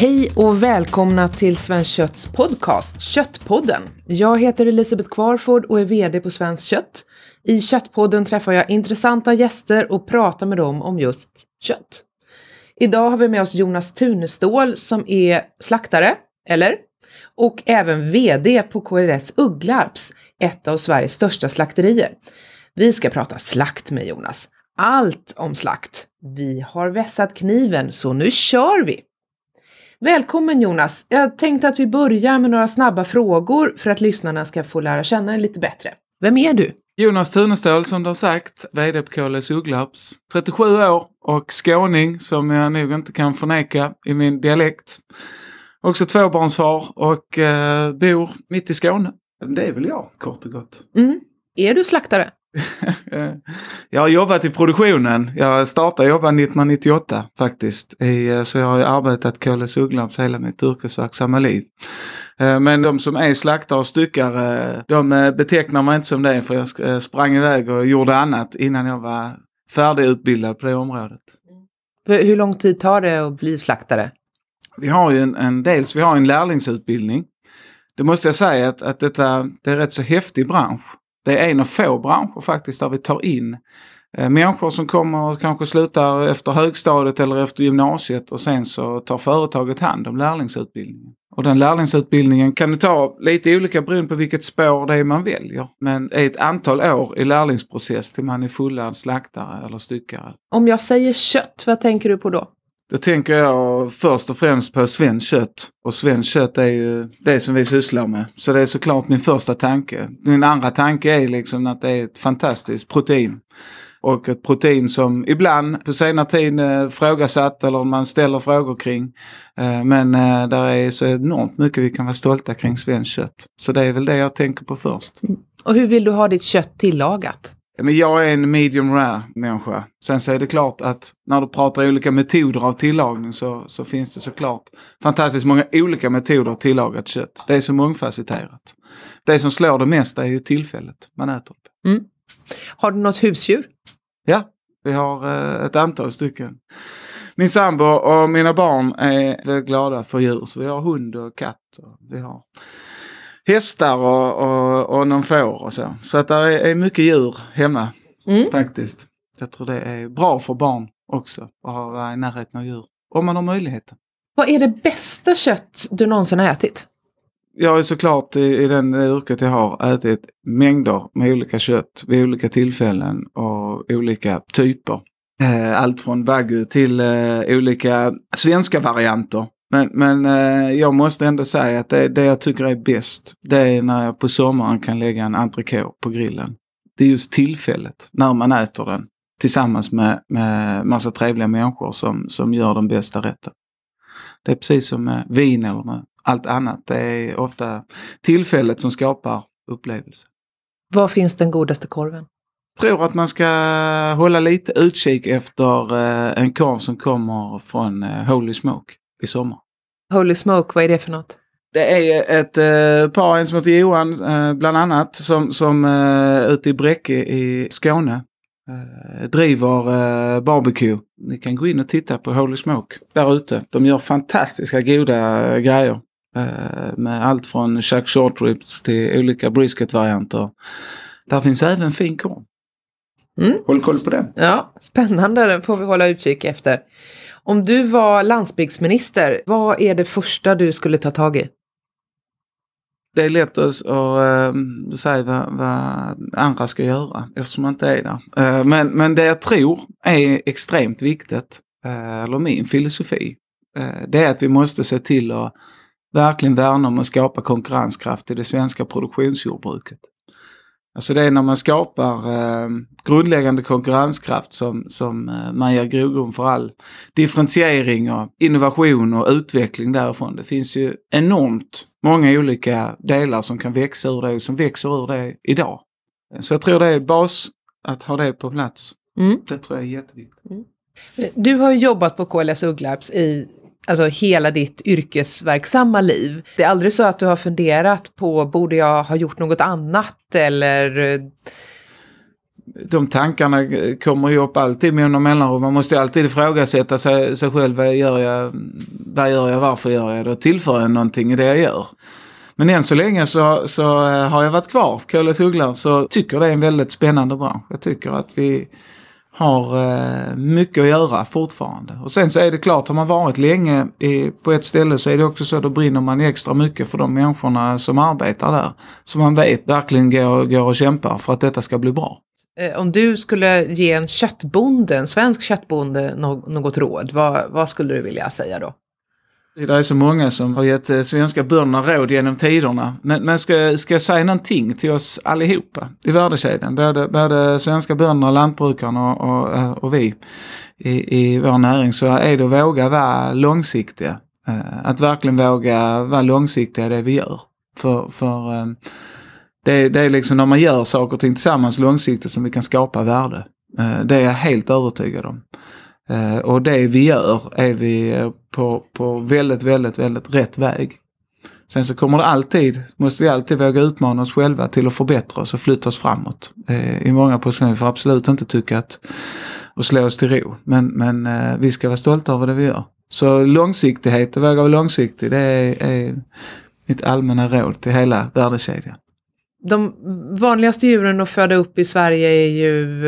Hej och välkomna till Svenskt Kötts podcast Köttpodden. Jag heter Elisabeth Kvarford och är VD på Svenskt Kött. I Köttpodden träffar jag intressanta gäster och pratar med dem om just kött. Idag har vi med oss Jonas Tunestål som är slaktare, eller? Och även VD på KRS Ugglarps, ett av Sveriges största slakterier. Vi ska prata slakt med Jonas. Allt om slakt. Vi har vässat kniven, så nu kör vi! Välkommen Jonas! Jag tänkte att vi börjar med några snabba frågor för att lyssnarna ska få lära känna dig lite bättre. Vem är du? Jonas Tunestål som du har sagt, VD på KLS Ugglarps. 37 år och skåning som jag nog inte kan förneka i min dialekt. Också tvåbarnsfar och eh, bor mitt i Skåne. Det är väl jag kort och gott. Mm. Är du slaktare? Jag har jobbat i produktionen. Jag startade jobba 1998 faktiskt. I, så jag har arbetat KLS Ugglarps hela mitt yrkesverksamma liv. Eh, men de som är slaktare och styckare, de eh, betecknar mig inte som det för jag eh, sprang iväg och gjorde annat innan jag var färdigutbildad på det området. Hur lång tid tar det att bli slaktare? Vi har ju en, en dels vi har en lärlingsutbildning. Det måste jag säga att, att detta, det är rätt så häftig bransch. Det är en av få branscher faktiskt där vi tar in eh, människor som kommer och kanske slutar efter högstadiet eller efter gymnasiet och sen så tar företaget hand om lärlingsutbildningen. Och den lärlingsutbildningen kan ta lite olika beroende på vilket spår det är man väljer. Men är ett antal år i lärlingsprocess till man är fullärd slaktare eller styckare. Om jag säger kött, vad tänker du på då? Då tänker jag först och främst på svenskt kött. Och svenskt kött är ju det som vi sysslar med. Så det är såklart min första tanke. Min andra tanke är liksom att det är ett fantastiskt protein. Och ett protein som ibland på senare tid eh, frågasatt eller man ställer frågor kring. Eh, men eh, där är så enormt mycket vi kan vara stolta kring svenskt kött. Så det är väl det jag tänker på först. Och hur vill du ha ditt kött tillagat? Men jag är en medium rare människa. Sen så är det klart att när du pratar olika metoder av tillagning så, så finns det såklart fantastiskt många olika metoder att tillaga kött. Det är så mångfacetterat. Det som slår det mesta är ju tillfället man äter det. Mm. Har du något husdjur? Ja, vi har eh, ett antal stycken. Min sambo och mina barn är glada för djur så vi har hund och katt. Och vi har hästar och, och, och någon får och så. Så att det är, mycket djur hemma mm. faktiskt. Jag tror det är bra för barn också att vara i närheten av djur. Om man har möjligheten. Vad är det bästa kött du någonsin har ätit? Jag har såklart i, i den yrket jag har ätit mängder med olika kött vid olika tillfällen och olika typer. Eh, allt från wagyu till eh, olika svenska varianter men, men eh, jag måste ändå säga att det, det jag tycker är bäst, det är när jag på sommaren kan lägga en entrecote på grillen. Det är just tillfället när man äter den tillsammans med, med massa trevliga människor som, som gör den bästa rätten. Det är precis som med vin eller med allt annat. Det är ofta tillfället som skapar upplevelse. Var finns den godaste korven? Jag tror att man ska hålla lite utkik efter eh, en korv som kommer från eh, Holy Smoke i sommar. Holy Smoke, vad är det för något? Det är ett eh, par, en som heter Johan eh, bland annat, som, som eh, ute i Bräcke i Skåne eh, driver eh, barbecue. Ni kan gå in och titta på Holy Smoke där ute. De gör fantastiska goda grejer. Eh, med allt från chuck short ribs till olika brisket-varianter. Där finns även fin korv. Mm. Håll koll på det. Ja, spännande, den får vi hålla utkik efter. Om du var landsbygdsminister, vad är det första du skulle ta tag i? Det är lätt att äh, säga vad, vad, andra ska göra eftersom man inte är där. Äh, men, men det jag tror är extremt viktigt, äh, eller min filosofi, eh, det är att vi måste se till att verkligen värna om att skapa konkurrenskraft i det svenska produktionsjordbruket. Alltså det är när man skapar eh, grundläggande konkurrenskraft som, som eh, man ger grogrund för all differentiering och innovation och utveckling därifrån. Det finns ju enormt många olika delar som kan växa ur det och som växer ur det idag. Så jag tror det är bas att ha det på plats. Mm. Det tror jag är jätteviktigt. Mm. Du har jobbat på KLS Ugglarps i alltså hela ditt yrkesverksamma liv. Det är aldrig så att du har funderat på, borde jag ha gjort något annat eller? de tankarna kommer ju upp alltid med någon mellanrum. Man måste ju alltid ifrågasätta sig, sig själv. Vad gör, jag, vad gör jag? Varför gör jag det? Och tillför jag någonting i det jag gör? Men än så länge så, så eh, har jag varit kvar, på Kåles Ugglar, så tycker det är en väldigt spännande bransch. Jag tycker att vi har eh, mycket att göra fortfarande. Och sen så är det klart, har man varit länge i, på ett ställe så är det också så att då brinner man extra mycket för de människorna som arbetar där. Så man vet verkligen går, går och kämpar för att detta ska bli bra. Eh, om du skulle ge en köttbonde, en svensk köttbonde, något råd, vad, vad skulle du vilja säga då? Det är så många som har gett eh, svenska bönderna råd genom tiderna. Men, men ska, ska jag säga någonting till oss allihopa i värdekedjan, både, både svenska bönderna, lantbrukarna och, och, eh, och vi i, i vår näring, så är det att våga vara långsiktiga. Eh, att verkligen våga vara långsiktiga i det vi gör. För, för det, det är liksom när man gör saker och ting tillsammans långsiktigt som vi kan skapa värde. Det är jag helt övertygad om. Eh, och det vi gör är vi eh, på, på väldigt, väldigt, väldigt rätt väg. Sen så kommer det alltid, måste vi alltid våga utmana oss själva till att förbättra oss och flytta oss framåt. Eh, I många positioner, vi får absolut inte tycka att och slå oss till ro. Men, men eh, vi ska vara stolta över det vi gör. Så långsiktighet, att våga vara långsiktig, det är, är mitt allmänna råd till hela värdekedjan. De vanligaste djuren att föda upp i Sverige är ju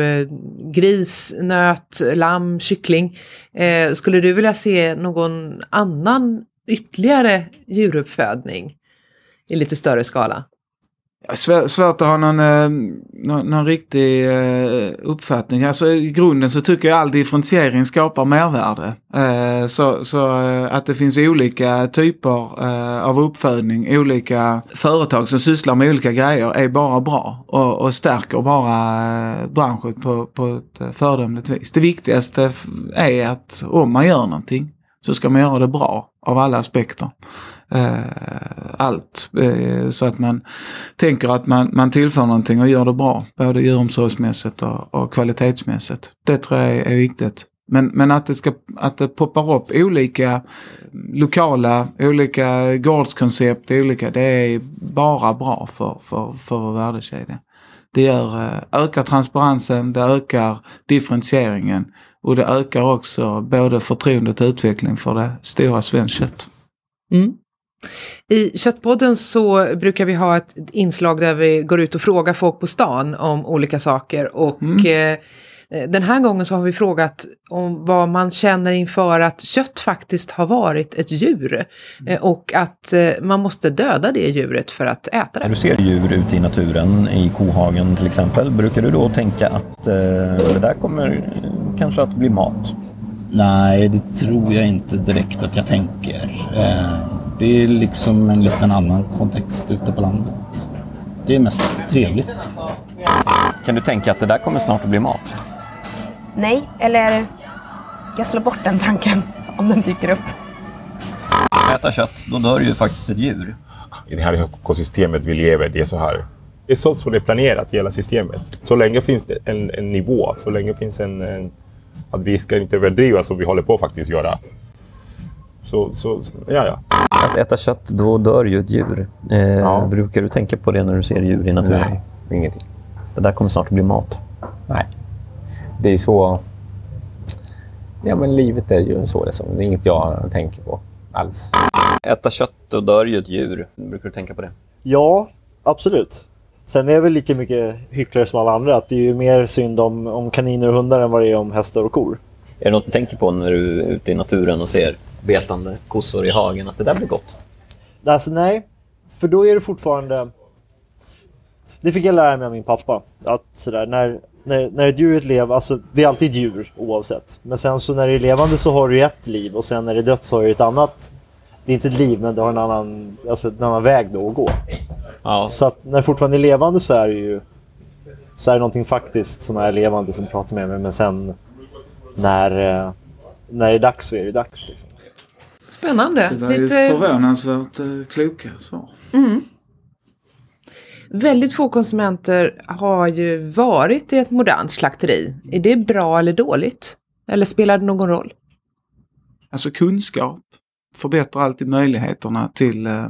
gris, nöt, lamm, kyckling. Eh, skulle du vilja se någon annan ytterligare djuruppfödning i lite större skala? Svårt att ha någon, eh, någon, någon, riktig eh, uppfattning. Alltså i grunden så tycker jag all differentiering skapar mervärde. Eh, så, så att det finns olika typer av uppfödning, olika företag som sysslar med olika grejer är bara bra och, och stärker bara branschen på, på ett föredömligt vis. Det viktigaste är att om man gör någonting så ska man göra det bra av alla aspekter. Eh, allt. Eh, så att man tänker att man, man tillför någonting och gör det bra. Både djuromsorgsmässigt och, och kvalitetsmässigt. Det tror jag är, är viktigt. Men, men att, det ska, att det poppar upp olika lokala, olika gårdskoncept, olika, det är bara bra för, för, för vår värdekedja. Det gör, eh, ökar transparensen, det ökar differentieringen och det ökar också både förtroendet och utveckling för det stora svenskt kött. Mm. I Köttpodden så brukar vi ha ett inslag där vi går ut och frågar folk på stan om olika saker. Och mm. eh, den här gången så har vi frågat om vad man känner inför att kött faktiskt har varit ett djur. Mm. Eh, och att eh, man måste döda det djuret för att äta det. När du ser djur ute i naturen, i kohagen till exempel, brukar du då tänka att eh, det där kommer kanske att bli mat? Nej, det tror jag inte direkt att jag tänker. Det är liksom en liten annan kontext ute på landet. Det är mest trevligt. Kan du tänka att det där kommer snart att bli mat? Nej, eller jag slår bort den tanken om den dyker upp. Äta kött, då dör ju faktiskt ett djur. I det här ekosystemet vi lever, det är så här. Det är så som det är planerat, hela systemet. Så länge finns det en, en nivå, så länge finns en, en... Att vi ska inte överdriva som vi håller på att faktiskt göra. Så, så ja, ja. Att äta kött, då dör ju ett djur. Eh, ja. Brukar du tänka på det när du ser djur i naturen? Nej, ingenting. Det där kommer snart att bli mat. Nej. Det är så... Ja, men livet är ju så. Liksom. Det är inget jag tänker på alls. Äta kött, då dör ju ett djur. Brukar du tänka på det? Ja, absolut. Sen är jag väl lika mycket hycklare som alla andra. Att det är ju mer synd om, om kaniner och hundar än vad det är om hästar och kor. Är det något du tänker på när du är ute i naturen och ser betande kossor i hagen, att det där blir gott? Alltså nej, för då är det fortfarande... Det fick jag lära mig av min pappa. Att sådär, när, när, när ett djur lever, alltså det är alltid djur oavsett. Men sen så när det är levande så har du ett liv och sen när det är dött så har du ett annat. Det är inte ett liv men det har en annan, alltså en annan väg då att gå. Ja. Så att när det fortfarande är levande så är det ju så är det någonting faktiskt som är levande som pratar med mig. Men sen när, eh, när det är dags så är det dags. Liksom. Spännande. Det var ju Lite... förvånansvärt eh, kloka svar. Mm. Väldigt få konsumenter har ju varit i ett modernt slakteri. Är det bra eller dåligt? Eller spelar det någon roll? Alltså kunskap förbättrar alltid möjligheterna till, eh,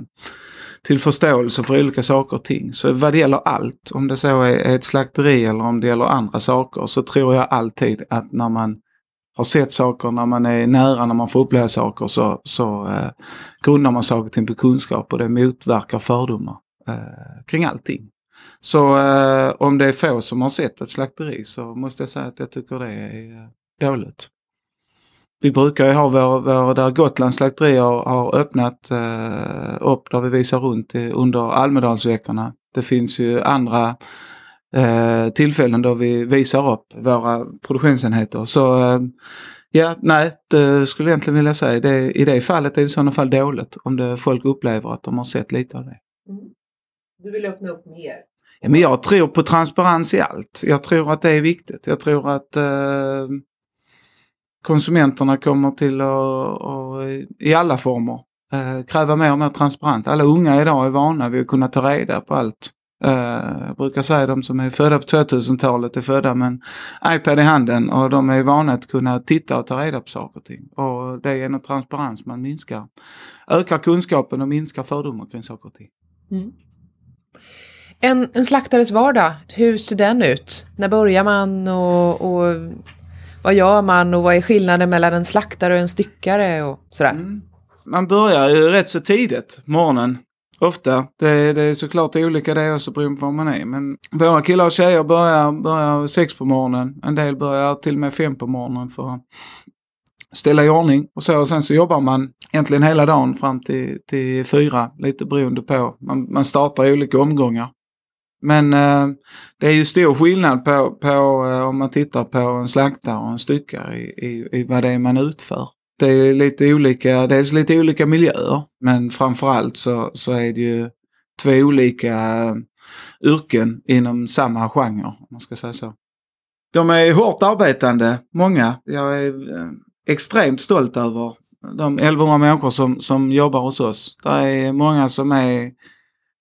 till förståelse för olika saker och ting. Så vad det gäller allt, om det så är ett slakteri eller om det gäller andra saker, så tror jag alltid att när man har sett saker, när man är nära, när man får uppleva saker så, så eh, grundar man saker och ting på kunskap och det motverkar fördomar eh, kring allting. Så eh, om det är få som har sett ett slakteri så måste jag säga att jag tycker det är eh, dåligt. Vi brukar ju ha vår, vår där Gotlands slakteri har, har öppnat eh, upp där vi visar runt i, under Almedalsveckorna. Det finns ju andra eh, tillfällen då vi visar upp våra produktionsenheter. Så eh, ja, nej, det skulle jag egentligen vilja säga. Det, I det fallet är det i sådana fall dåligt om det, folk upplever att de har sett lite av det. Du vill öppna upp mer? Ja, men jag tror på transparens i allt. Jag tror att det är viktigt. Jag tror att eh, konsumenterna kommer till att, i alla former eh, kräva mer och mer transparent. Alla unga idag är vana vid att kunna ta reda på allt. Eh, jag brukar säga de som är födda på 2000-talet är födda med en iPad i handen och de är vana att kunna titta och ta reda på saker och ting. Och det är genom transparens man minskar, ökar kunskapen och minskar fördomar kring saker och ting. En, en slaktares vardag, hur ser den ut? När börjar man och, och vad gör man och vad är skillnaden mellan en slaktare och en styckare och sådär? Mm. Man börjar ju rätt så tidigt, morgonen. Ofta. Det, det är såklart olika det också beroende på var man är. Men våra killar och tjejer börjar, börjar sex på morgonen. En del börjar till och med fem på morgonen för att ställa i ordning och så. Och sen så jobbar man egentligen hela dagen fram till, till fyra. Lite beroende på. Man, man startar i olika omgångar. Men eh, det är ju stor skillnad på, på eh, om man tittar på en slaktare och en styckare i, i, i vad det är man utför. Det är lite olika, dels lite olika miljöer men framförallt så, så är det ju två olika eh, yrken inom samma genre om man ska säga så. De är hårt arbetande, många. Jag är eh, extremt stolt över de 1100 människor som, som jobbar hos oss. Det är många som är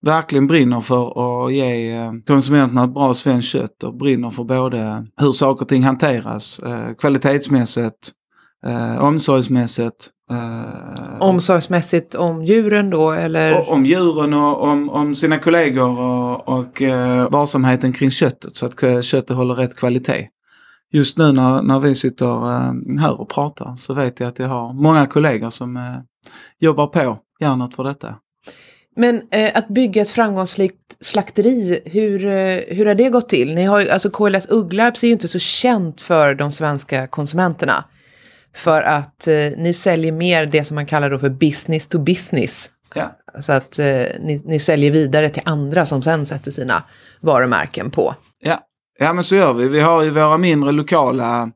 verkligen brinner för att ge eh, konsumenterna ett bra svenskt kött och brinner för både hur saker och ting hanteras kvalitetsmässigt, eh, omsorgsmässigt. Eh, Omsorgsmässigt om djuren då eller? om djuren och om, om sina kollegor och, och eh, varsamheten kring köttet så att köttet håller rätt kvalitet. Just nu när, när vi sitter eh, här och pratar så vet jag att jag har många kollegor som eh, jobbar på järnet för detta. Men eh, att bygga ett framgångsrikt slakteri, hur, eh, hur har det gått till? Ni har alltså KLS Ugglarps är ju inte så känt för de svenska konsumenterna. För att eh, ni säljer mer det som man kallar då för business to business. Ja. Så att eh, ni, ni säljer vidare till andra som sen sätter sina varumärken på. Ja. ja, men så gör vi. Vi har ju våra mindre lokala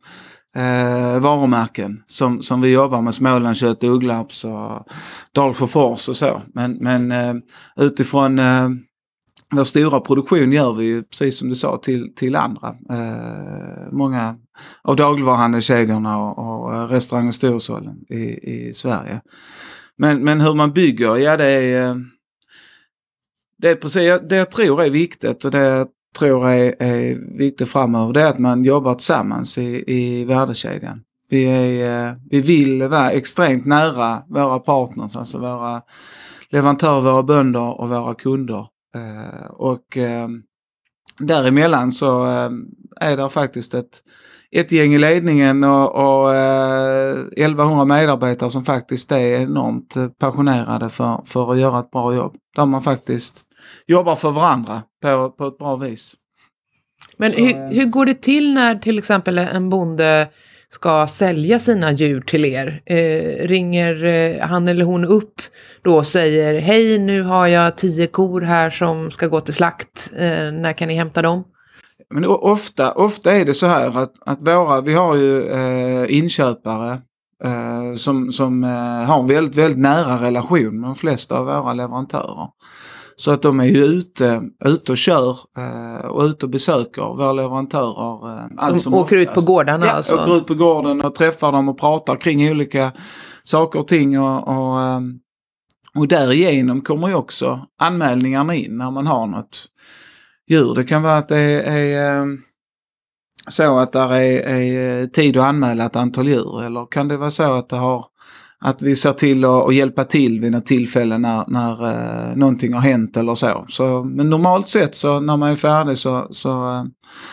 eh, varumärken som, som vi jobbar med. Smålandskött, Ugglarps och Dalsjöfors och så. Men, men eh, utifrån eh, vår stora produktion gör vi ju, precis som du sa, till, till andra. Eh, många av dagligvaruhandelskedjorna och, och eh, restaurang och storhushållen i, i Sverige. Men, men hur man bygger, ja det är, eh, det är precis det jag tror är viktigt och det jag tror är, är viktigt framöver det är att man jobbar tillsammans i, i värdekedjan. Vi, är, eh, vi vill vara extremt nära våra partners, alltså våra leverantörer, våra bönder och våra kunder. Och däremellan så är det faktiskt ett, ett gäng i ledningen och, och eh, 1100 medarbetare som faktiskt är enormt passionerade för, för att göra ett bra jobb. Där man faktiskt jobbar för varandra på, på ett bra vis. Men Så, hur, eh, hur går det till när till exempel en bonde ska sälja sina djur till er? Eh, ringer eh, han eller hon upp då och säger hej nu har jag tio kor här som ska gå till slakt. Eh, när kan ni hämta dem? Men ofta, ofta är det så här att, att våra, vi har ju eh, inköpare eh, som, som eh, har en väldigt, väldigt nära relation med de flesta av våra leverantörer. Så att de är ju ute, ute och kör eh, och ute och besöker våra leverantörer. Eh, allt De som åker ut på oftast. gårdarna Ja, alltså? åker ut på gården och träffar dem och pratar kring olika saker och ting. Och, och, eh, och därigenom kommer ju också anmälningarna in när man har något djur. Det kan vara att det är ehm, så att det är, är eh, tid att anmäla ett antal djur eller kan det vara så att det har att vi ser till att, hjälpa till vid något tillfälle när, när eh, någonting har hänt eller så. så. Men normalt sett så när man är färdig så, så, eh,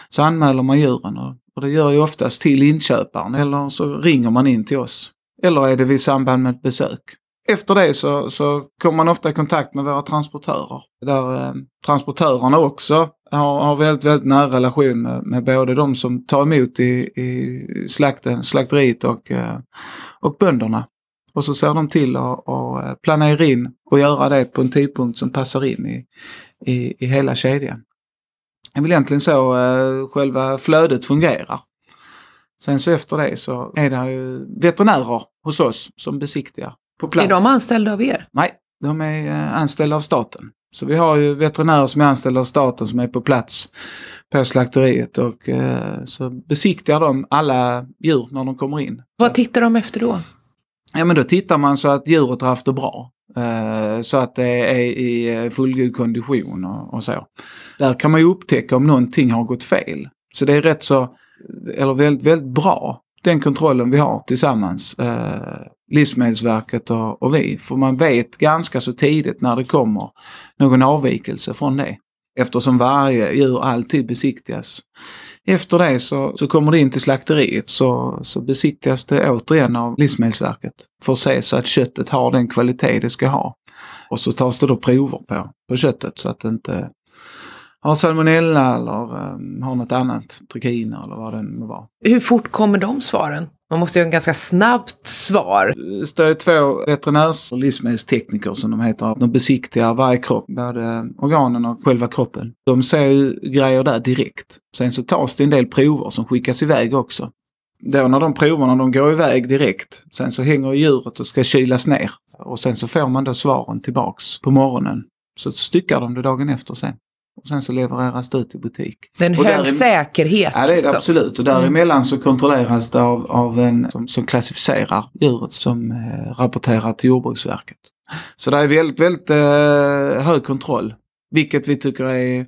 så anmäler man djuren. Och, och det gör ju oftast till inköparen eller så ringer man in till oss. Eller är det vid samband med ett besök. Efter det så, så kommer man ofta i kontakt med våra transportörer. Där eh, transportörerna också har, har väldigt, väldigt nära relation med, med både de som tar emot i, i slakten, slakteriet och, eh, och bönderna. Och så ser de till att, att eh, planera in och göra det på en tidpunkt som passar in i, i, i hela kedjan. Det är väl egentligen så eh, själva flödet fungerar. Sen så efter det så är det ju veterinärer hos oss som besiktigar på plats. Är de anställda av er? Nej, de är eh, anställda av staten. Så vi har ju veterinärer som är anställda av staten som är på plats på slakteriet och eh, så besiktigar de alla djur när de kommer in. Vad tittar de efter då? Ja men då tittar man så att djuret har haft det bra. Eh, så att det är i eh, fullgod kondition och, och, så. Där kan man ju upptäcka om någonting har gått fel. Så det är rätt så, eller väldigt, väldigt bra, den kontrollen vi har tillsammans. Eh, Livsmedelsverket och, och vi. För man vet ganska så tidigt när det kommer någon avvikelse från det. Eftersom varje djur alltid besiktigas. Efter det så, så kommer det in till slakteriet så, så besiktigas det återigen av Livsmedelsverket. För att se så att köttet har den kvalitet det ska ha. Och så tas det då prover på, på köttet så att det inte har salmonella eller um, har något annat, trikiner eller vad det nu var. Hur fort kommer de svaren? Man måste ju ha en ganska snabbt svar. Det står två veterinärs och livsmedelstekniker som de heter. De besiktigar varje kropp, både organen och själva kroppen. De ser ju grejer där direkt. Sen så tas det en del prover som skickas iväg också. Då när de proverna de går iväg direkt, sen så hänger djuret och ska kylas ner. Och sen så får man då svaren tillbaks på morgonen. Så styckar de det dagen efter sen. Och sen så levereras det ut i butik. Det är en Och hög säkerhet. Ja det är det liksom. absolut och däremellan så kontrolleras det av, av en som, som klassificerar djuret som eh, rapporterar till Jordbruksverket. Så det är väldigt, väldigt eh, hög kontroll. Vilket vi tycker är,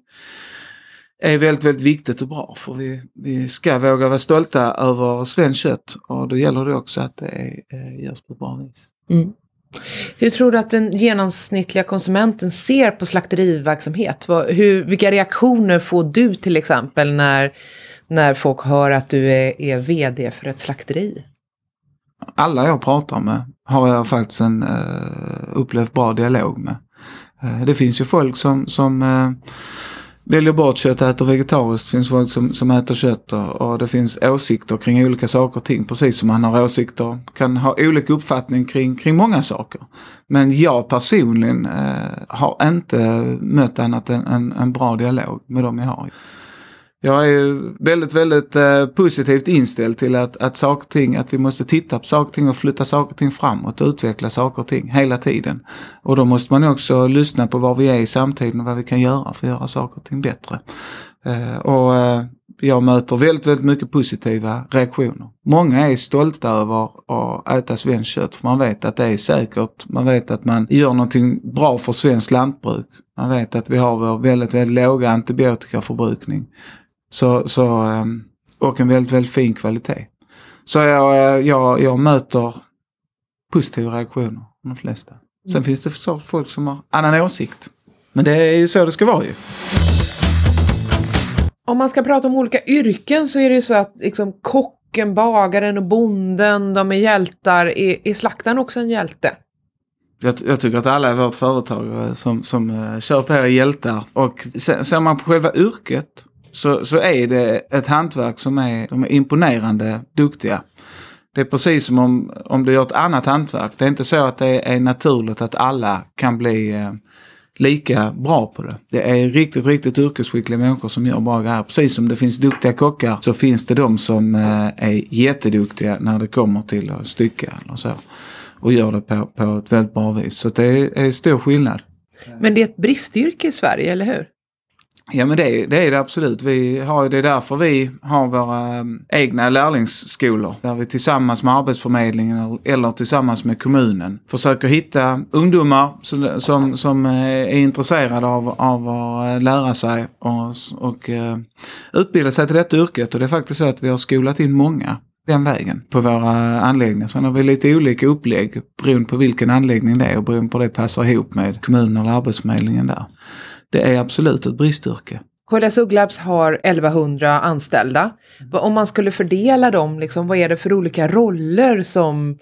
är väldigt, väldigt viktigt och bra. För vi, vi ska våga vara stolta över svenskt kött och då gäller det också att det är, eh, görs på ett bra vis. Mm. Hur tror du att den genomsnittliga konsumenten ser på slakteriverksamhet? Hur, vilka reaktioner får du till exempel när, när folk hör att du är, är VD för ett slakteri? alla jag pratar med har jag faktiskt en uh, upplevt bra dialog med. Eh, det finns ju folk som, som eh, väljer bort kött och äter vegetariskt. Det finns folk som, som äter kött och, och det finns åsikter kring olika saker och ting. Precis som man har åsikter, kan ha olika uppfattning kring, kring många saker. Men jag personligen eh, har inte mött annat än en, en bra dialog med dem jag har. Jag är ju väldigt, väldigt eh, positivt inställd till att, att saker och ting, att vi måste titta på saker och ting och flytta saker och ting framåt och utveckla saker och ting hela tiden. Och då måste man också lyssna på var vi är i samtiden och vad vi kan göra för att göra saker och ting bättre. Eh, och eh, jag möter väldigt, väldigt mycket positiva reaktioner. Många är stolta över att äta svenskt kött för man vet att det är säkert. Man vet att man gör någonting bra för svenskt lantbruk. Man vet att vi har vår väldigt, väldigt låga antibiotikaförbrukning. Så, så, ehm, och en väldigt, väldigt fin kvalitet. Så jag, eh, jag, jag möter positiva reaktioner de flesta. Sen finns det förstås folk som har annan åsikt. Men det är ju så det ska vara ju. Om man ska prata om olika yrken så är det ju så att liksom, kocken, bagaren och bonden, de är hjältar. Är, är slaktaren också en hjälte? Jag, jag tycker att alla i vårt företag eh, som, som uh, kör på är hjältar. Och se- ser man på själva yrket så, så är det ett hantverk som är, de är imponerande duktiga. Det är precis som om, om du gör ett annat hantverk. Det är inte så att det är naturligt att alla kan bli eh, lika bra på det. Det är riktigt, riktigt yrkesskickliga människor som gör bra grejer. Precis som det finns duktiga kockar så finns det de som eh, är jätteduktiga när det kommer till att stycka eller så. Och gör det på, på ett väldigt bra vis. Så det är, är stor skillnad. Men det är ett bristyrke i Sverige, eller hur? Ja men det, är- det är det absolut. Vi har, det är därför vi har våra mm, egna lärlingsskolor. Där vi tillsammans med Arbetsförmedlingen eller- tillsammans med kommunen försöker hitta ungdomar som, som, som eh, är intresserade av, av att lära sig och, och eh, utbilda sig till detta yrket. Och det är faktiskt så att vi har skolat in många den vägen på våra anläggningar. Sen har vi lite olika upplägg beroende på vilken anläggning det är och beroende på det passar ihop med kommunen eller arbetsförmedlingen där. Det är absolut ett bristyrke. KLS Ugglabs har 1100 anställda. Vad- Om man skulle fördela dem, liksom, vad är det för olika roller som...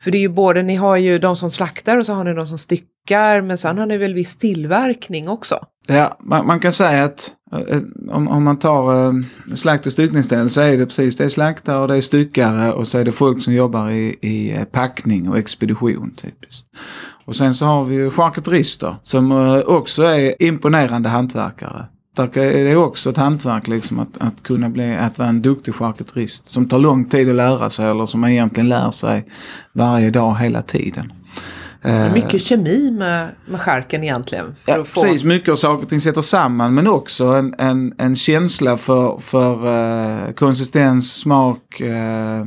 För det är ju både, ni har ju de som slaktar och så har ni de som styckar, men sen har ni väl viss tillverkning också? Ja, man, man kan säga att eh, om, om man tar eh, slakt och styckningsställ så är det precis det är slaktare och det är styckare och så är det folk som jobbar i, i eh, packning och expedition typiskt. Och sen så har vi ju charkuterister som eh, också är imponerande hantverkare. Där är det också ett hantverk liksom att, att kunna bli, att vara en duktig charkuterist som tar lång tid att lära sig eller som man egentligen lär sig varje dag hela tiden. Eh, mycket kemi med, med skärken egentligen. För Ja, att få... precis. Mycket av saker och ting sätter samman men också en, en, en känsla för, för eh, konsistens, smak eh,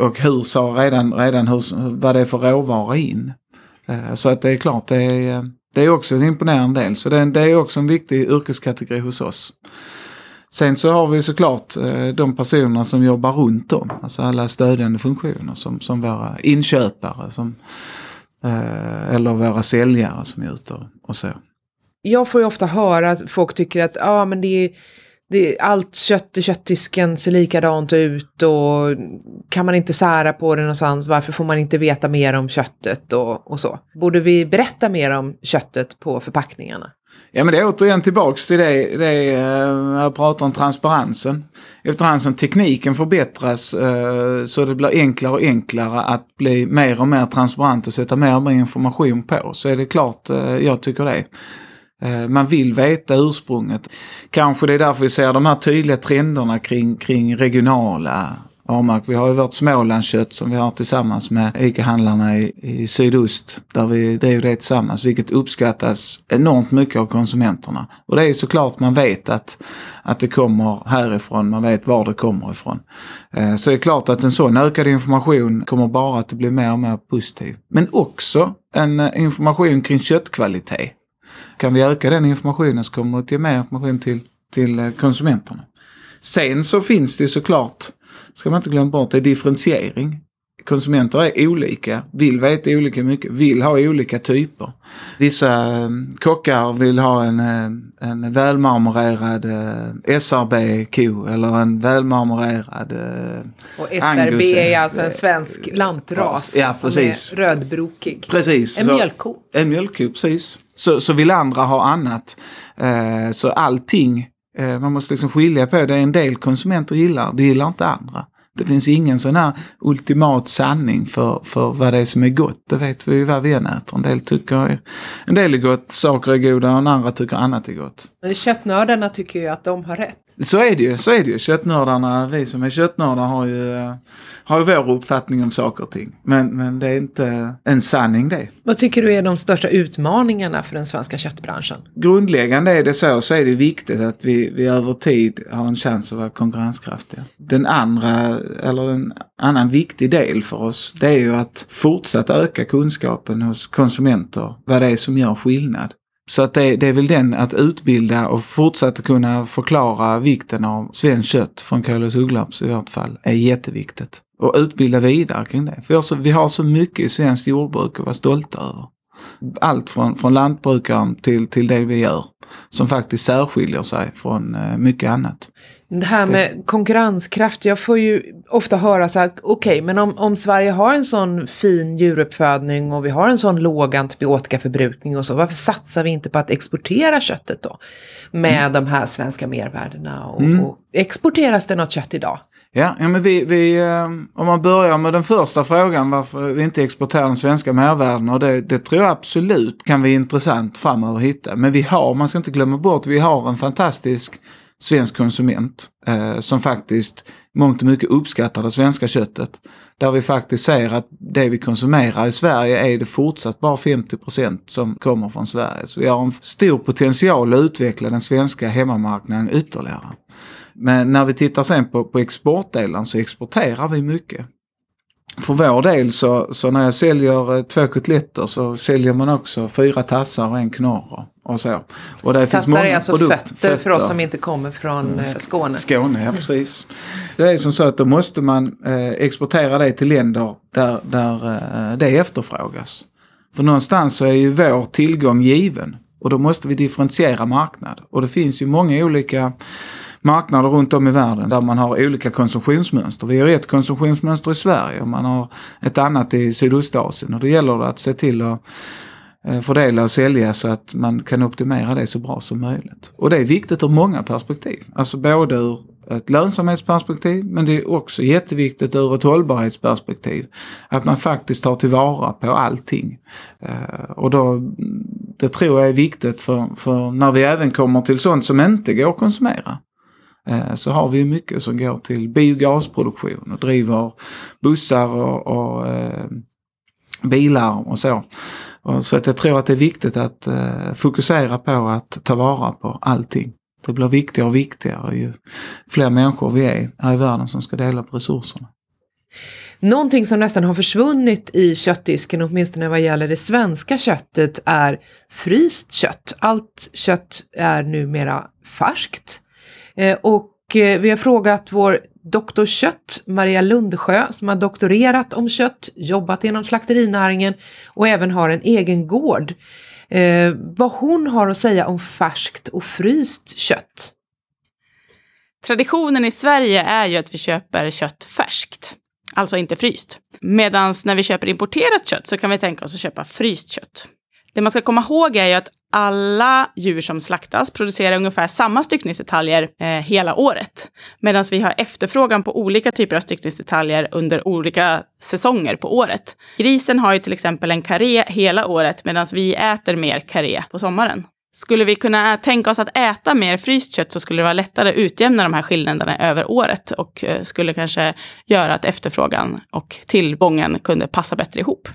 och hur så redan, redan hur, vad det är för råvara in. Eh, så att det är klart, det är, det är också en imponerande del. Så det, det är också en viktig yrkeskategori hos oss. Sen så har vi såklart de personerna som jobbar runt om, alltså alla stödjande funktioner som, som våra inköpare som, eh, eller våra säljare som är ute och, och så. Jag får ju ofta höra att folk tycker att ah, men det är, det är, allt kött i köttdisken ser likadant ut och kan man inte sära på det någonstans, varför får man inte veta mer om köttet och, och så? Borde vi berätta mer om köttet på förpackningarna? Ja men det är återigen tillbaks till det, det eh, jag pratar om transparensen. Efterhand som tekniken förbättras eh, så det blir enklare och enklare att bli mer och mer transparent och sätta mer och mer information på så är det klart eh, jag tycker det. Eh, Man vill veta ursprunget. Kanske det är därför vi ser de här tydliga trenderna kring, kring regionala avmark. Vi har ju vårt Smålandskött som vi har tillsammans med ICA-handlarna i, i sydost. Där vi driver det tillsammans, vilket uppskattas enormt mycket av konsumenterna. Och det är såklart man vet att, att det kommer härifrån, man vet var det kommer ifrån. Eh, Så det är klart att en sån ökad information kommer bara att bli mer och mer positiv. Men också en eh, information kring köttkvalitet. Kan vi öka den informationen så kommer det att ge mer information till, till eh, konsumenterna. Sen så finns det ju såklart, ska man inte glömma bort, det är differentiering. Konsumenter är olika, vill veta olika mycket, vill ha olika typer. Vissa eh, kockar vill ha en, eh, en välmarmorerad eh, SRB-ko eller en välmarmorerad Och SRB Angus, är alltså en svensk lantras Ja, som precis. är rödbrokig. Precis. En så- mjölkko. En mjölkko, precis. Så, så vill andra ha annat. Så allting, man måste liksom skilja på det. En del konsumenter gillar, det gillar inte andra. Det finns ingen sån här ultimat sanning för, för vad det är som är gott. Det vet vi ju vad vi än äter. En del tycker en del är gott, saker är goda och andra tycker annat är gott. Men Köttnördarna tycker ju att de har rätt. Så är det ju, så är det ju. Köttnördarna, vi som är köttnördar har ju, eh, har ju vår uppfattning om saker och ting. Men, men det är inte en sanning det. Vad tycker du är de största utmaningarna för den svenska köttbranschen? grundläggande är det så, så är det viktigt att vi, vi över tid har en chans att vara konkurrenskraftiga. Den andra, eller en annan viktig del för oss, det är ju att fortsatt öka kunskapen hos konsumenter vad det är som gör skillnad. Så att det, det är väl den att utbilda och fortsätta kunna förklara vikten av svenskt kött från KLS Ugglabs i vårt fall är jätteviktigt. Och utbilda vidare kring det. För vi har så, vi har så mycket i svenskt jordbruk att vara stolta över allt från, från lantbrukaren till, till det vi gör. Som faktiskt särskiljer sig från eh, mycket annat. Det här med konkurrenskraft, jag får ju ofta höra så här, okej, men om, om Sverige har en sån fin djuruppfödning och vi har en sån låg antibiotikaförbrukning och så, varför satsar vi inte på att exportera köttet då? Med de här svenska mervärdena och, och exporteras det något kött idag? Ja, ja men vi, vi, eh, om man börjar med den första frågan varför vi inte exporterar den svenska mervärden och det, det tror jag absolut kan bli intressant framöver att hitta. Men vi har, man ska inte glömma bort, vi har en fantastisk svensk konsument eh, som faktiskt mångt och mycket uppskattar det svenska köttet. Där vi faktiskt ser att det vi konsumerar i Sverige är det fortsatt bara 50% som kommer från Sverige. Så vi har en stor potential att utveckla den svenska hemmamarknaden ytterligare. Men när vi tittar sen på, på exportdelen så exporterar vi mycket. För vår del så, så när jag säljer eh, två kotletter så säljer man också fyra tassar och en knorr och så. Och det finns Tassar många är alltså produkt- fötter, för oss som inte kommer från eh, Skåne. Skåne, ja precis. Det är som så att då måste man eh, exportera det till länder där, där eh, det efterfrågas. För någonstans så är ju vår tillgång given. Och då måste vi differentiera marknad. Och det finns ju många olika marknader runt om i världen där man har olika konsumtionsmönster. Vi har ett konsumtionsmönster i Sverige och man har ett annat i Sydostasien. Och då gäller det att se till att Eh, fördela och sälja så att man kan optimera det så bra som möjligt. Och det är viktigt ur många perspektiv. Alltså både ur ett lönsamhetsperspektiv men det är också jätteviktigt ur ett hållbarhetsperspektiv. Att man faktiskt tar tillvara på allting. Eh, och då, det tror jag är viktigt för, för när vi även kommer till sånt som inte går att konsumera. Eh, så har vi mycket som går till biogasproduktion och driver bussar och, och eh, bilar och så. Och så att jag tror att det är viktigt att eh, fokusera på att ta vara på allting. Det blir viktigare och viktigare ju fler människor vi är här i världen som ska dela på resurserna. Någonting som nästan har försvunnit i köttdisken, åtminstone vad gäller det svenska köttet, är fryst kött. Allt kött är numera färskt. Eh, och eh, vi har frågat vår doktor kött, Maria Lundsjö, som har doktorerat om kött, jobbat inom slakterinäringen och även har en egen gård. Eh, vad hon har att säga om färskt och fryst kött. Traditionen i Sverige är ju att vi köper kött färskt, alltså inte fryst. Medan när vi köper importerat kött så kan vi tänka oss att köpa fryst kött. Det man ska komma ihåg är ju att alla djur som slaktas producerar ungefär samma styckningsdetaljer eh, hela året. Medan vi har efterfrågan på olika typer av styckningsdetaljer under olika säsonger på året. Grisen har ju till exempel en karré hela året medan vi äter mer karré på sommaren. Skulle vi kunna tänka oss att äta mer fryst kött så skulle det vara lättare att utjämna de här skillnaderna över året och eh, skulle kanske göra att efterfrågan och tillgången kunde passa bättre ihop.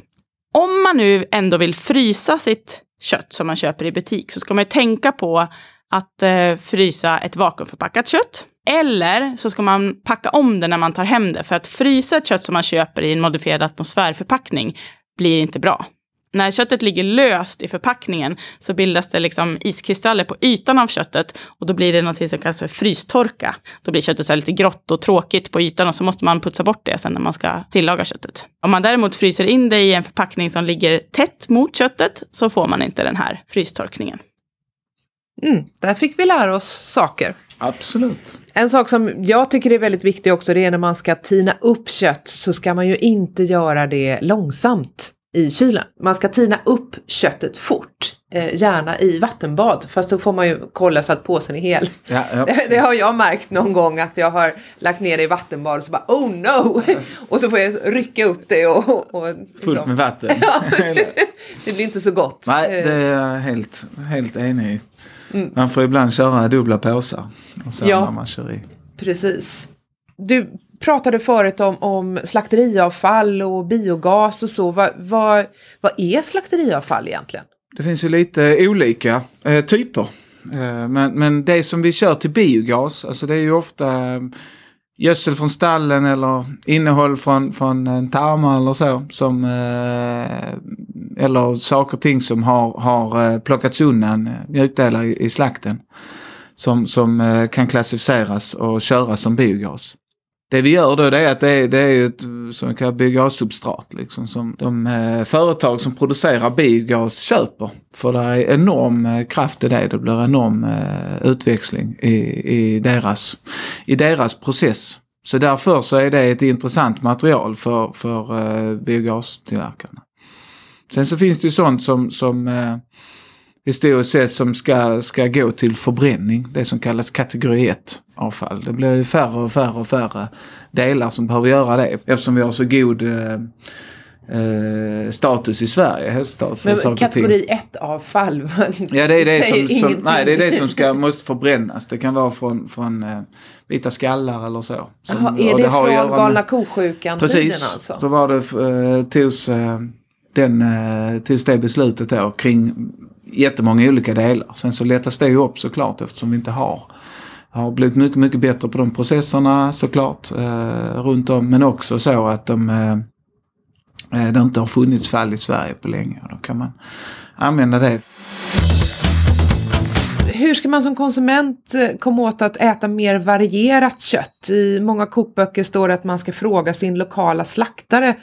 Om man nu ändå vill frysa sitt kött som man köper i butik så ska man ju tänka på att eh, frysa ett vakuumförpackat kött. Eller så ska man packa om det när man tar hem det. För att frysa ett kött som man köper i en modifierad atmosfärförpackning blir inte bra. När köttet ligger löst i förpackningen så bildas det liksom iskristaller på ytan av köttet och då blir det något som kallas för frystorka. Då blir köttet så här lite grått och tråkigt på ytan och så måste man putsa bort det sen när man ska tillaga köttet. Om man däremot fryser in det i en förpackning som ligger tätt mot köttet så får man inte den här frystorkningen. Mm, där fick vi lära oss saker. Absolut. En sak som jag tycker är väldigt viktig också, det är när man ska tina upp kött så ska man ju inte göra det långsamt i kylen. Man ska tina upp köttet fort, eh, gärna i vattenbad, fast då får man ju kolla så att påsen är hel. Ja, ja, det, det har jag märkt någon gång att jag har lagt ner det i vattenbad och så bara oh no! och så får jag rycka upp det och... och liksom. Fullt med vatten. Det blir inte så gott. Nej, det är jag helt, helt enig i. Man får ibland köra dubbla påsar. Och så Ja. när man kör i. Precis. Du pratade förut om, om slakteriavfall och biogas och så. Vad, vad, vad är slakteriavfall egentligen? Det finns ju lite olika eh, typer. Eh, men, men det som vi kör till biogas, alltså det är ju ofta eh, gödsel från stallen eller innehåll från, från en tarmar eller så. Som, eh, eller saker och ting som har, har eh, plockats undan, eh, mjukdelar i, i slakten. Som, som eh, kan klassificeras och köras som biogas. Det vi gör då det är att det är, det är ett som kallar biogassubstrat. Liksom, som de eh, företag som producerar biogas köper. För det är enorm eh, kraft i det. Det blir enorm eh, utväxling i, i, deras, i deras process. Så därför så är det ett intressant material för, för eh, biogastillverkarna. Sen så finns det ju sånt som, som eh, historiskt sett som ska, ska gå till förbränning. Det som kallas kategori 1 avfall. Det blir ju färre och färre och färre delar som behöver göra det eftersom vi har så god eh, eh, status i Sverige. Hälsostatus för Men kategori 1-avfall. Ja det är det, som, som, nej, det är det som ska, måste förbrännas. Det kan vara från, från eh, vita skallar eller så. Som, Jaha, är det, göra från med- galna ko-sjukan-tiden Precis, alltså? då var det, eh, togs, eh, den, eh, togs det beslutet då kring jättemånga olika delar. Sen så lättas det ju upp såklart eftersom vi inte har har blivit mycket, mycket bättre på de processerna såklart eh, runt om. Men också så att de, eh, eh det inte har funnits fall i Sverige på länge. Då kan man använda det. hur ska man som konsument eh, komma åt att äta mer varierat kött? I många kokböcker står det att man ska fråga sin lokala slaktare.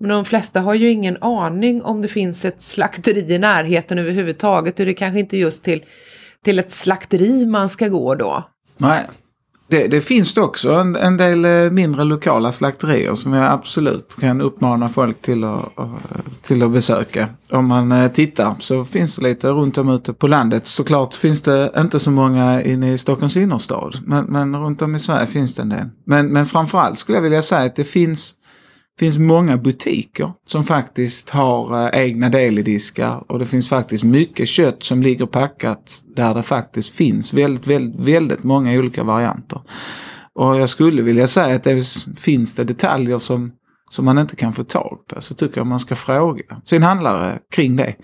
Men de flesta har ju ingen aning om det finns ett slakteri i närheten överhuvudtaget. Och det är kanske inte just till, till ett slakteri man ska gå då. Nej, det, det finns det också en, en del eh, mindre lokala slakterier som jag absolut kan uppmana folk till att, eh, till att besöka. Om man eh, tittar så finns det lite runt om ute på landet. Såklart finns det inte så många inne i Stockholms innerstad. Men, men runt om i Sverige finns det en del. Men, men framförallt skulle jag vilja säga att det finns finns många butiker som faktiskt har eh, egna delidiskar och det finns faktiskt mycket kött som ligger packat där det faktiskt finns väldigt, väldigt, väldigt många olika varianter. Och jag skulle vilja säga att det finns det detaljer som, som man inte kan få tag på så tycker jag man ska fråga sin handlare kring det.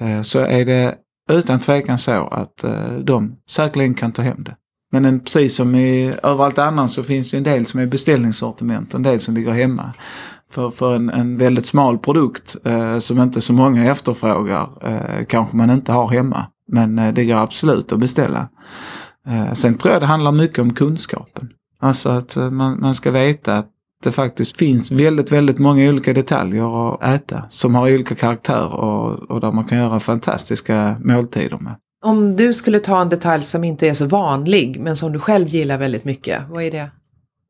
Eh, så är det utan tvekan så att eh, de säkerligen kan ta hem det. Men en, precis som i överallt annars så finns det en del som är beställningssortiment och en del som ligger hemma. För, för en, en väldigt smal produkt eh, som inte så många efterfrågar eh, kanske man inte har hemma. Men eh, det går absolut att beställa. Eh, sen tror jag det handlar mycket om kunskapen. Alltså att eh, man, man ska veta att det faktiskt finns väldigt, väldigt många olika detaljer att äta som har olika karaktär och, och där man kan göra fantastiska måltider med. Om du skulle ta en detalj som inte är så vanlig men som du själv gillar väldigt mycket, vad är det?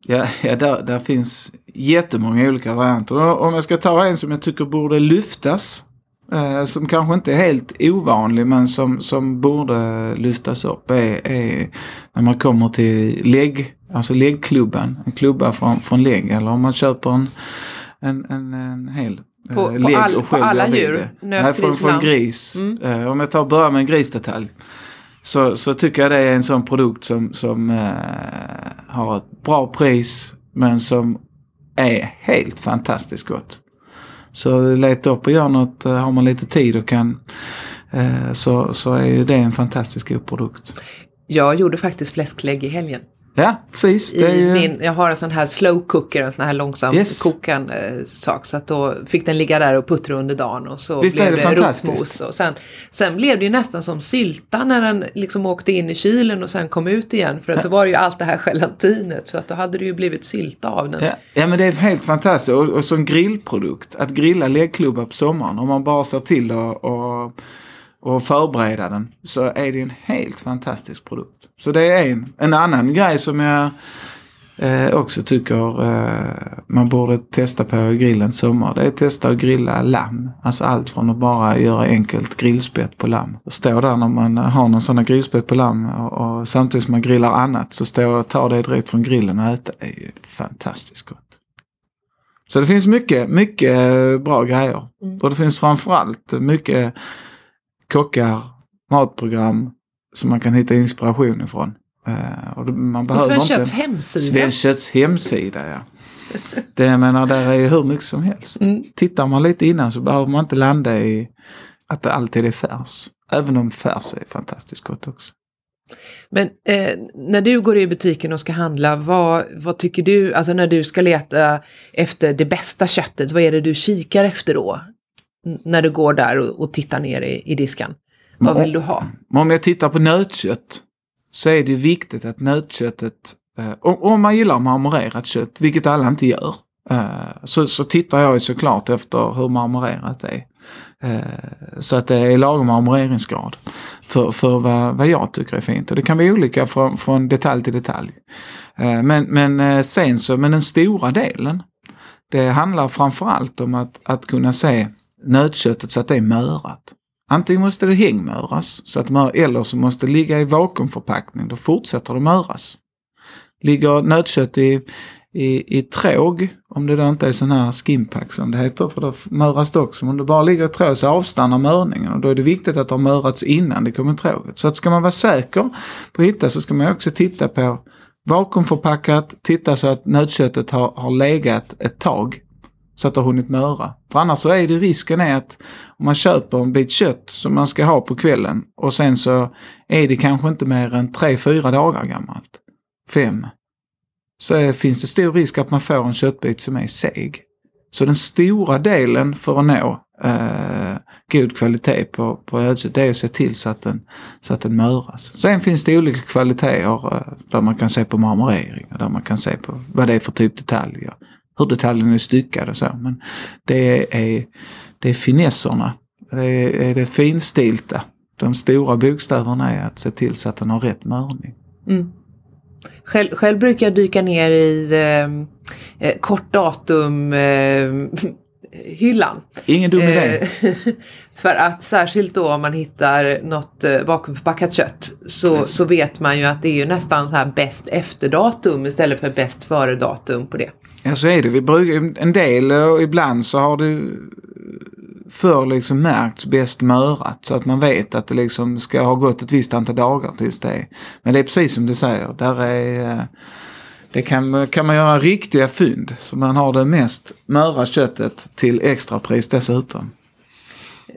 Ja, ja där, där finns jättemånga olika varianter. Och Om jag ska ta en som jag tycker borde lyftas, eh, som kanske inte är helt ovanlig men som, som borde lyftas upp, är, är när man kommer till lägg, alltså läggklubban. En klubba från, från lägg eller om man köper en, en, en, en hel eh, På- på lägg all- och på själv alla gör vid djur? Nöt, Nej, från, från gris. Mm. Eh, Om jag tar börjar med en grisdetalj. Så, så tycker jag det är en sån produkt som, som eh, har ett bra pris men som är helt fantastiskt gott. Så leta upp och gör något, eh, har man lite tid och kan eh, så, så är ju det en fantastisk god produkt. Jag gjorde faktiskt fläsklägg i helgen. Ja, precis. Ju, min, jag har en sån här slow cooker, en sån här långsamt Yes. kokande eh, sak. Så att då fick den ligga där och puttra under dagen och så Visst blev det det, rotmos. Och sen, sen blev det ju nästan som sylta när den liksom åkte in i kylen och sen kom ut igen. För att då var det ju allt det här gelatinet så att då hade det ju blivit sylta av den. ja, ja men det är helt fantastiskt. Och, och som grillprodukt, att grilla läggklubbar på sommaren. Om man bara ser till att och, och förbereda den så är det en helt fantastisk produkt. Så det är en, en annan grej som jag eh, också tycker eh, man borde testa på grillen sommar. Det är att testa att grilla lamm. Alltså allt från att bara göra enkelt grillspett på lamm. Och stå där när man har någon sån här grillspett på lamm och, och samtidigt som man grillar annat så stå och ta det direkt från grillen och äta. Det är ju fantastiskt gott. Så det finns mycket, mycket eh, bra grejer. Och det finns framförallt mycket kockar, matprogram som man kan hitta inspiration ifrån. Eh, och man Och behöver Svenskt inte... Kötts hemsida. Svenkötts hemsida ja. Det jag menar, där är ju hur mycket som helst. Mm. Tittar man lite innan så behöver man inte landa i att det alltid är färs. Även om färs är fantastiskt gott också. Men eh, när du går i butiken och ska handla, vad, vad tycker du, alltså när du ska leta efter det bästa köttet, vad är det du kikar efter då? När du går där och, och tittar ner i, i disken. Vad vill du ha? Om jag tittar på nötkött så är det viktigt att nötköttet, eh, om, man gillar marmorerat kött, vilket alla inte gör, eh, så, så tittar jag ju såklart efter hur marmorerat det är. Eh, så att det är lagom marmoreringsgrad för, för vad, vad jag tycker är fint. Och det kan vara olika från, från detalj till detalj. Eh, men, men eh, sen så, men den stora delen, det handlar framförallt om att, att kunna se nötköttet så att det är mörat. Antingen måste det hängmöras så att mör, eller så måste det ligga i vakuumförpackning. Då fortsätter det möras. Ligger nötkött i, i, i tråg, om det då inte är sån här skimpack som det heter, för då möras det också. Men om det bara ligger i tråg så avstannar mörningen och då är det viktigt att det har mörats innan det kommer i tråget. Så att ska man vara säker på att hitta så ska man också titta på vakuumförpackat, titta så att nötköttet har, har legat ett tag så att det har hunnit möra. För annars så är det risken är att om man köper en bit kött som man ska ha på kvällen och sen så är det kanske inte mer än 3-4 dagar gammalt. Fem. Så är, finns det stor risk att man får en köttbit som är seg. Så den stora delen för att nå eh, god kvalitet på, på ödset det är att se till så att den, så att den möras. Sen finns det olika kvaliteter eh, där man kan se på marmorering och där man kan se på vad det är för typ detaljer. Hur detaljen är styckad och så. Men det är, det är finesserna. Det är, det finstilta. De stora bokstäverna är att se till så att den har rätt mörning. Mm. Själv, själv brukar jag dyka ner i eh, eh, kort datum eh, hyllan. Ingen dum idé. Eh, för att särskilt då om man hittar något eh, vakuumförpackat kött så, så vet man ju att det är ju nästan så här bäst efter datum istället för bäst före datum på det. Ja så är det. Vi brukar, en del och ibland så har det förr liksom märkts bäst mörat så att man vet att det liksom ska ha gått ett visst antal dagar tills det. Men det är precis som du säger. Där är, eh, det kan, kan man göra riktiga fynd så man har det mest möra köttet till extrapris dessutom.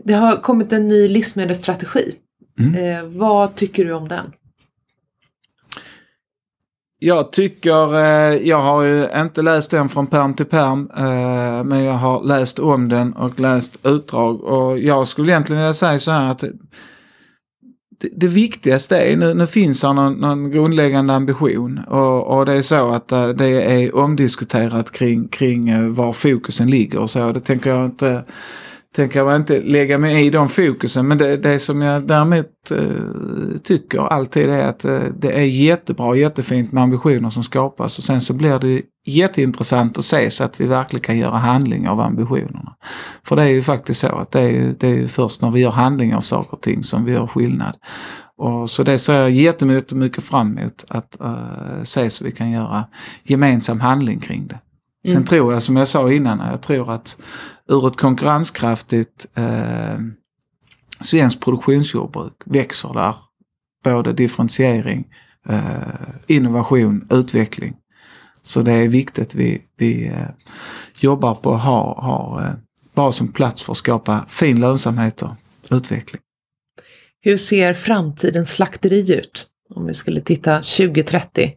Det har kommit en ny livsmedelsstrategi. Mm. Eh, vad tycker du om den? Jag tycker, eh, jag har ju inte läst den från perm till perm, eh, men jag har läst om den och läst utdrag och jag skulle egentligen vilja säga så här att det, det viktigaste är, nu, nu finns här någon, någon grundläggande ambition och, och, det är så att eh, det är omdiskuterat kring, kring eh, var fokusen ligger och så. Det tänker jag inte tänker jag inte lägga mig i de fokusen. Men det, det som jag däremot eh, tycker alltid är att eh, det är jättebra och jättefint med ambitioner som skapas. Och sen så blir det jätteintressant att se så att vi verkligen kan göra handling av ambitionerna. För det är ju faktiskt så att det är ju, det är ju först när vi gör handling av saker och ting som vi gör skillnad. Och så det ser jag jättemycket fram emot att uh, se så vi kan göra gemensam handling kring det. Sen Mm. tror jag, som jag sa innan, jag tror att ur ett konkurrenskraftigt eh, svenskt produktionsjordbruk växer där både differentiering, eh, innovation, utveckling. Så det är viktigt vi, vi eh, jobbar på att ha, ha eh, bra som plats för att skapa fin lönsamhet och utveckling. Hur ser framtidens slakteri ut? Om vi skulle titta 2030.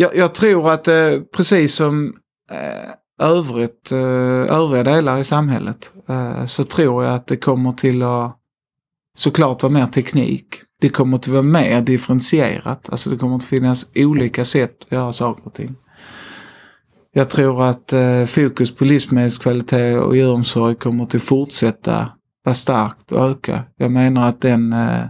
Jag, jag tror att eh, precis som eh, övrigt, eh, övriga delar i samhället eh, så tror jag att det kommer till att såklart vara mer teknik. Det kommer att vara mer differentierat. Alltså det kommer att finnas olika sätt att göra saker och ting. Jag tror att eh, fokus på livsmedelskvalitet och djuromsorg kommer att fortsätta vara starkt och öka. Jag menar att den eh,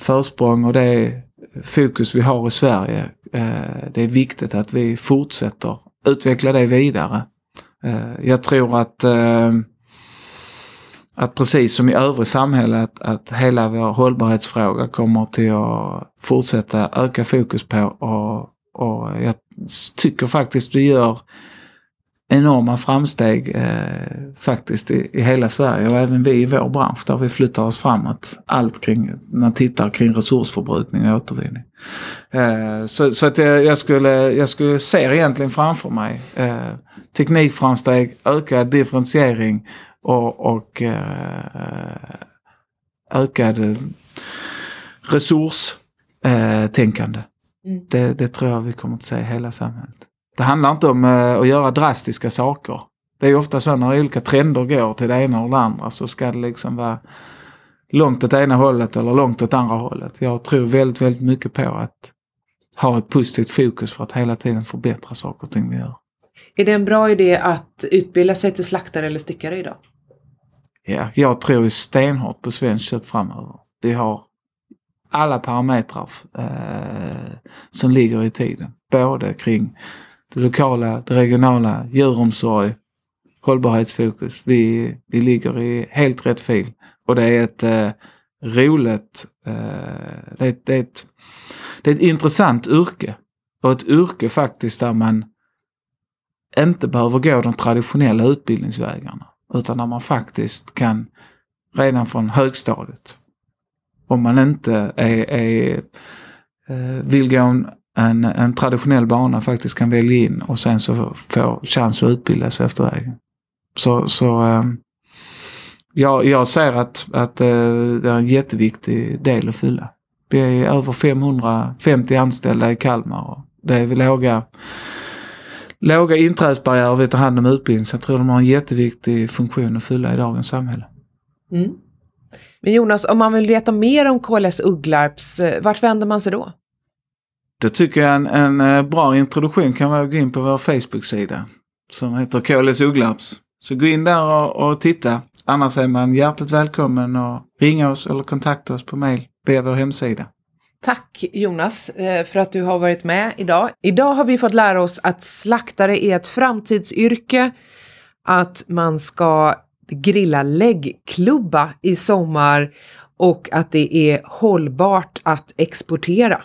försprång och det fokus vi har i Sverige, Eh, det är viktigt att vi fortsätter utveckla det vidare. Eh, jag tror att, eh, att precis som i övriga samhälle att, att hela vår hållbarhetsfråga kommer till att fortsätta öka fokus på och, och jag tycker faktiskt vi gör enorma framsteg eh, faktiskt i, i hela Sverige och även vi i vår bransch där vi flyttar oss framåt. Allt kring, när man tittar kring resursförbrukning och återvinning. Eh, så så att jag, jag, skulle, jag skulle se egentligen framför mig eh, teknikframsteg, ökad differentiering och, och eh, ökad resurstänkande. Mm. Det, det tror jag vi kommer att se i hela samhället. Det handlar inte om eh, att göra drastiska saker. Det är ofta så när olika trender går till det ena eller det andra så ska det liksom vara långt åt ena hållet eller långt åt andra hållet. Jag tror väldigt, väldigt mycket på att ha ett positivt fokus för att hela tiden förbättra saker och ting vi gör. Är det en bra idé att utbilda sig till slaktare eller styckare idag? Ja, jag tror stenhårt på svenskt kött framöver. Vi har alla parametrar eh, som ligger i tiden. Både kring det lokala, det regionala, djuromsorg, hållbarhetsfokus. Vi, vi ligger i helt rätt fil. Och det är ett eh, roligt, eh, det, är, det, är ett, det är ett intressant yrke. Och ett yrke faktiskt där man inte behöver gå de traditionella utbildningsvägarna. Utan där man faktiskt kan redan från högstadiet. Om man inte är, är, eh, vill gå en, en, en traditionell bana faktiskt kan välja in och sen så få chans att utbilda sig efter vägen. Så, så ehm, jag, jag ser att, att eh, det är en jätteviktig del att fylla. Vi är över 550 anställda i Kalmar och det är låga, låga inträdesbarriärer vi tar hand om utbildning. Så jag tror de har en jätteviktig funktion att fylla i dagens samhälle. Mm. Men Jonas, om man vill veta mer om KLS Ugglarps, eh, vart vänder man sig då? Då tycker jag en, en eh, bra introduktion kan vara att gå in på vår Facebook-sida som heter KLS Ugglarps. Så gå in där och, och titta. Annars är man hjärtligt välkommen att ringa oss eller kontakta oss på mail via vår hemsida. Tack Jonas eh, för att du har varit med idag. Idag har vi fått lära oss att slaktare är ett framtidsyrke, att man ska grilla läggklubba i sommar och att det är hållbart att exportera.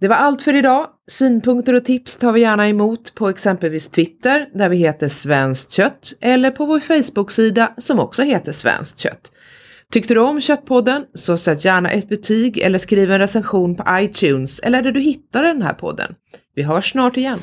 Det var allt för idag. Synpunkter och tips tar vi gärna emot på exempelvis Twitter där vi heter Svenskt kött eller på vår Facebook-sida som också heter Svenskt kött. Tyckte du om Köttpodden så sätt gärna ett betyg eller skriv en recension på iTunes eller där du hittar den här podden. Vi hörs snart igen.